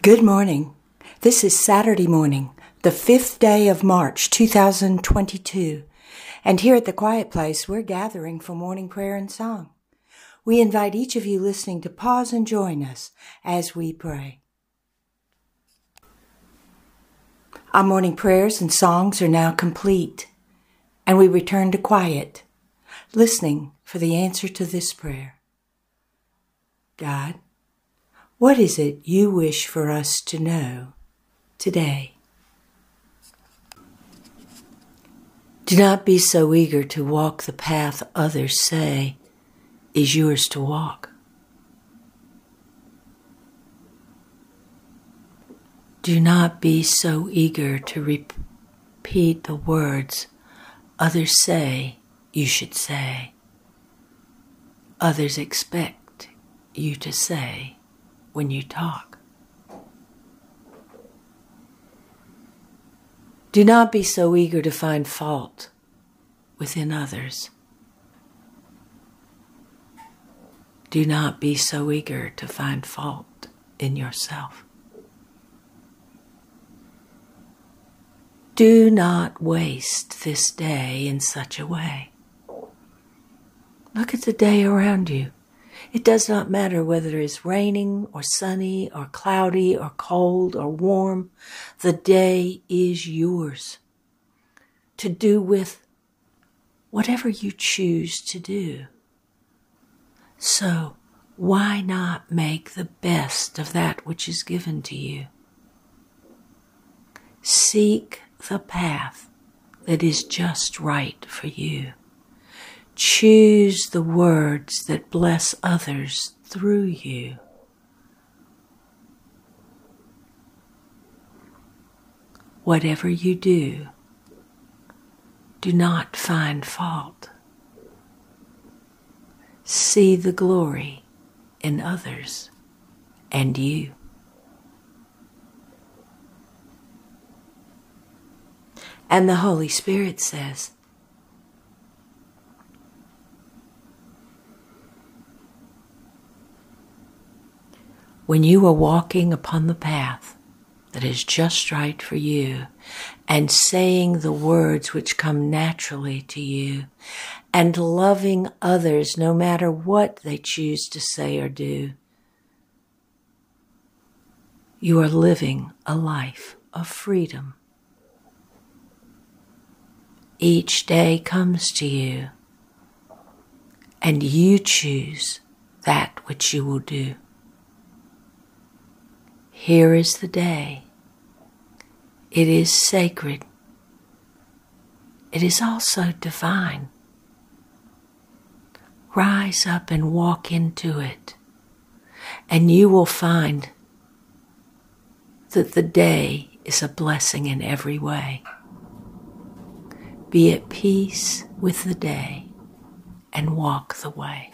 Good morning. This is Saturday morning, the fifth day of March 2022. And here at the Quiet Place, we're gathering for morning prayer and song. We invite each of you listening to pause and join us as we pray. Our morning prayers and songs are now complete, and we return to quiet, listening for the answer to this prayer. God, what is it you wish for us to know today? Do not be so eager to walk the path others say is yours to walk. Do not be so eager to repeat the words others say you should say, others expect you to say when you talk. Do not be so eager to find fault within others. Do not be so eager to find fault in yourself. Do not waste this day in such a way. Look at the day around you. It does not matter whether it is raining or sunny or cloudy or cold or warm. The day is yours to do with whatever you choose to do. So, why not make the best of that which is given to you? Seek the path that is just right for you. Choose the words that bless others through you. Whatever you do, do not find fault. See the glory in others and you. And the Holy Spirit says, when you are walking upon the path that is just right for you and saying the words which come naturally to you and loving others no matter what they choose to say or do, you are living a life of freedom. Each day comes to you and you choose that which you will do. Here is the day. It is sacred. It is also divine. Rise up and walk into it, and you will find that the day is a blessing in every way. Be at peace with the day and walk the way.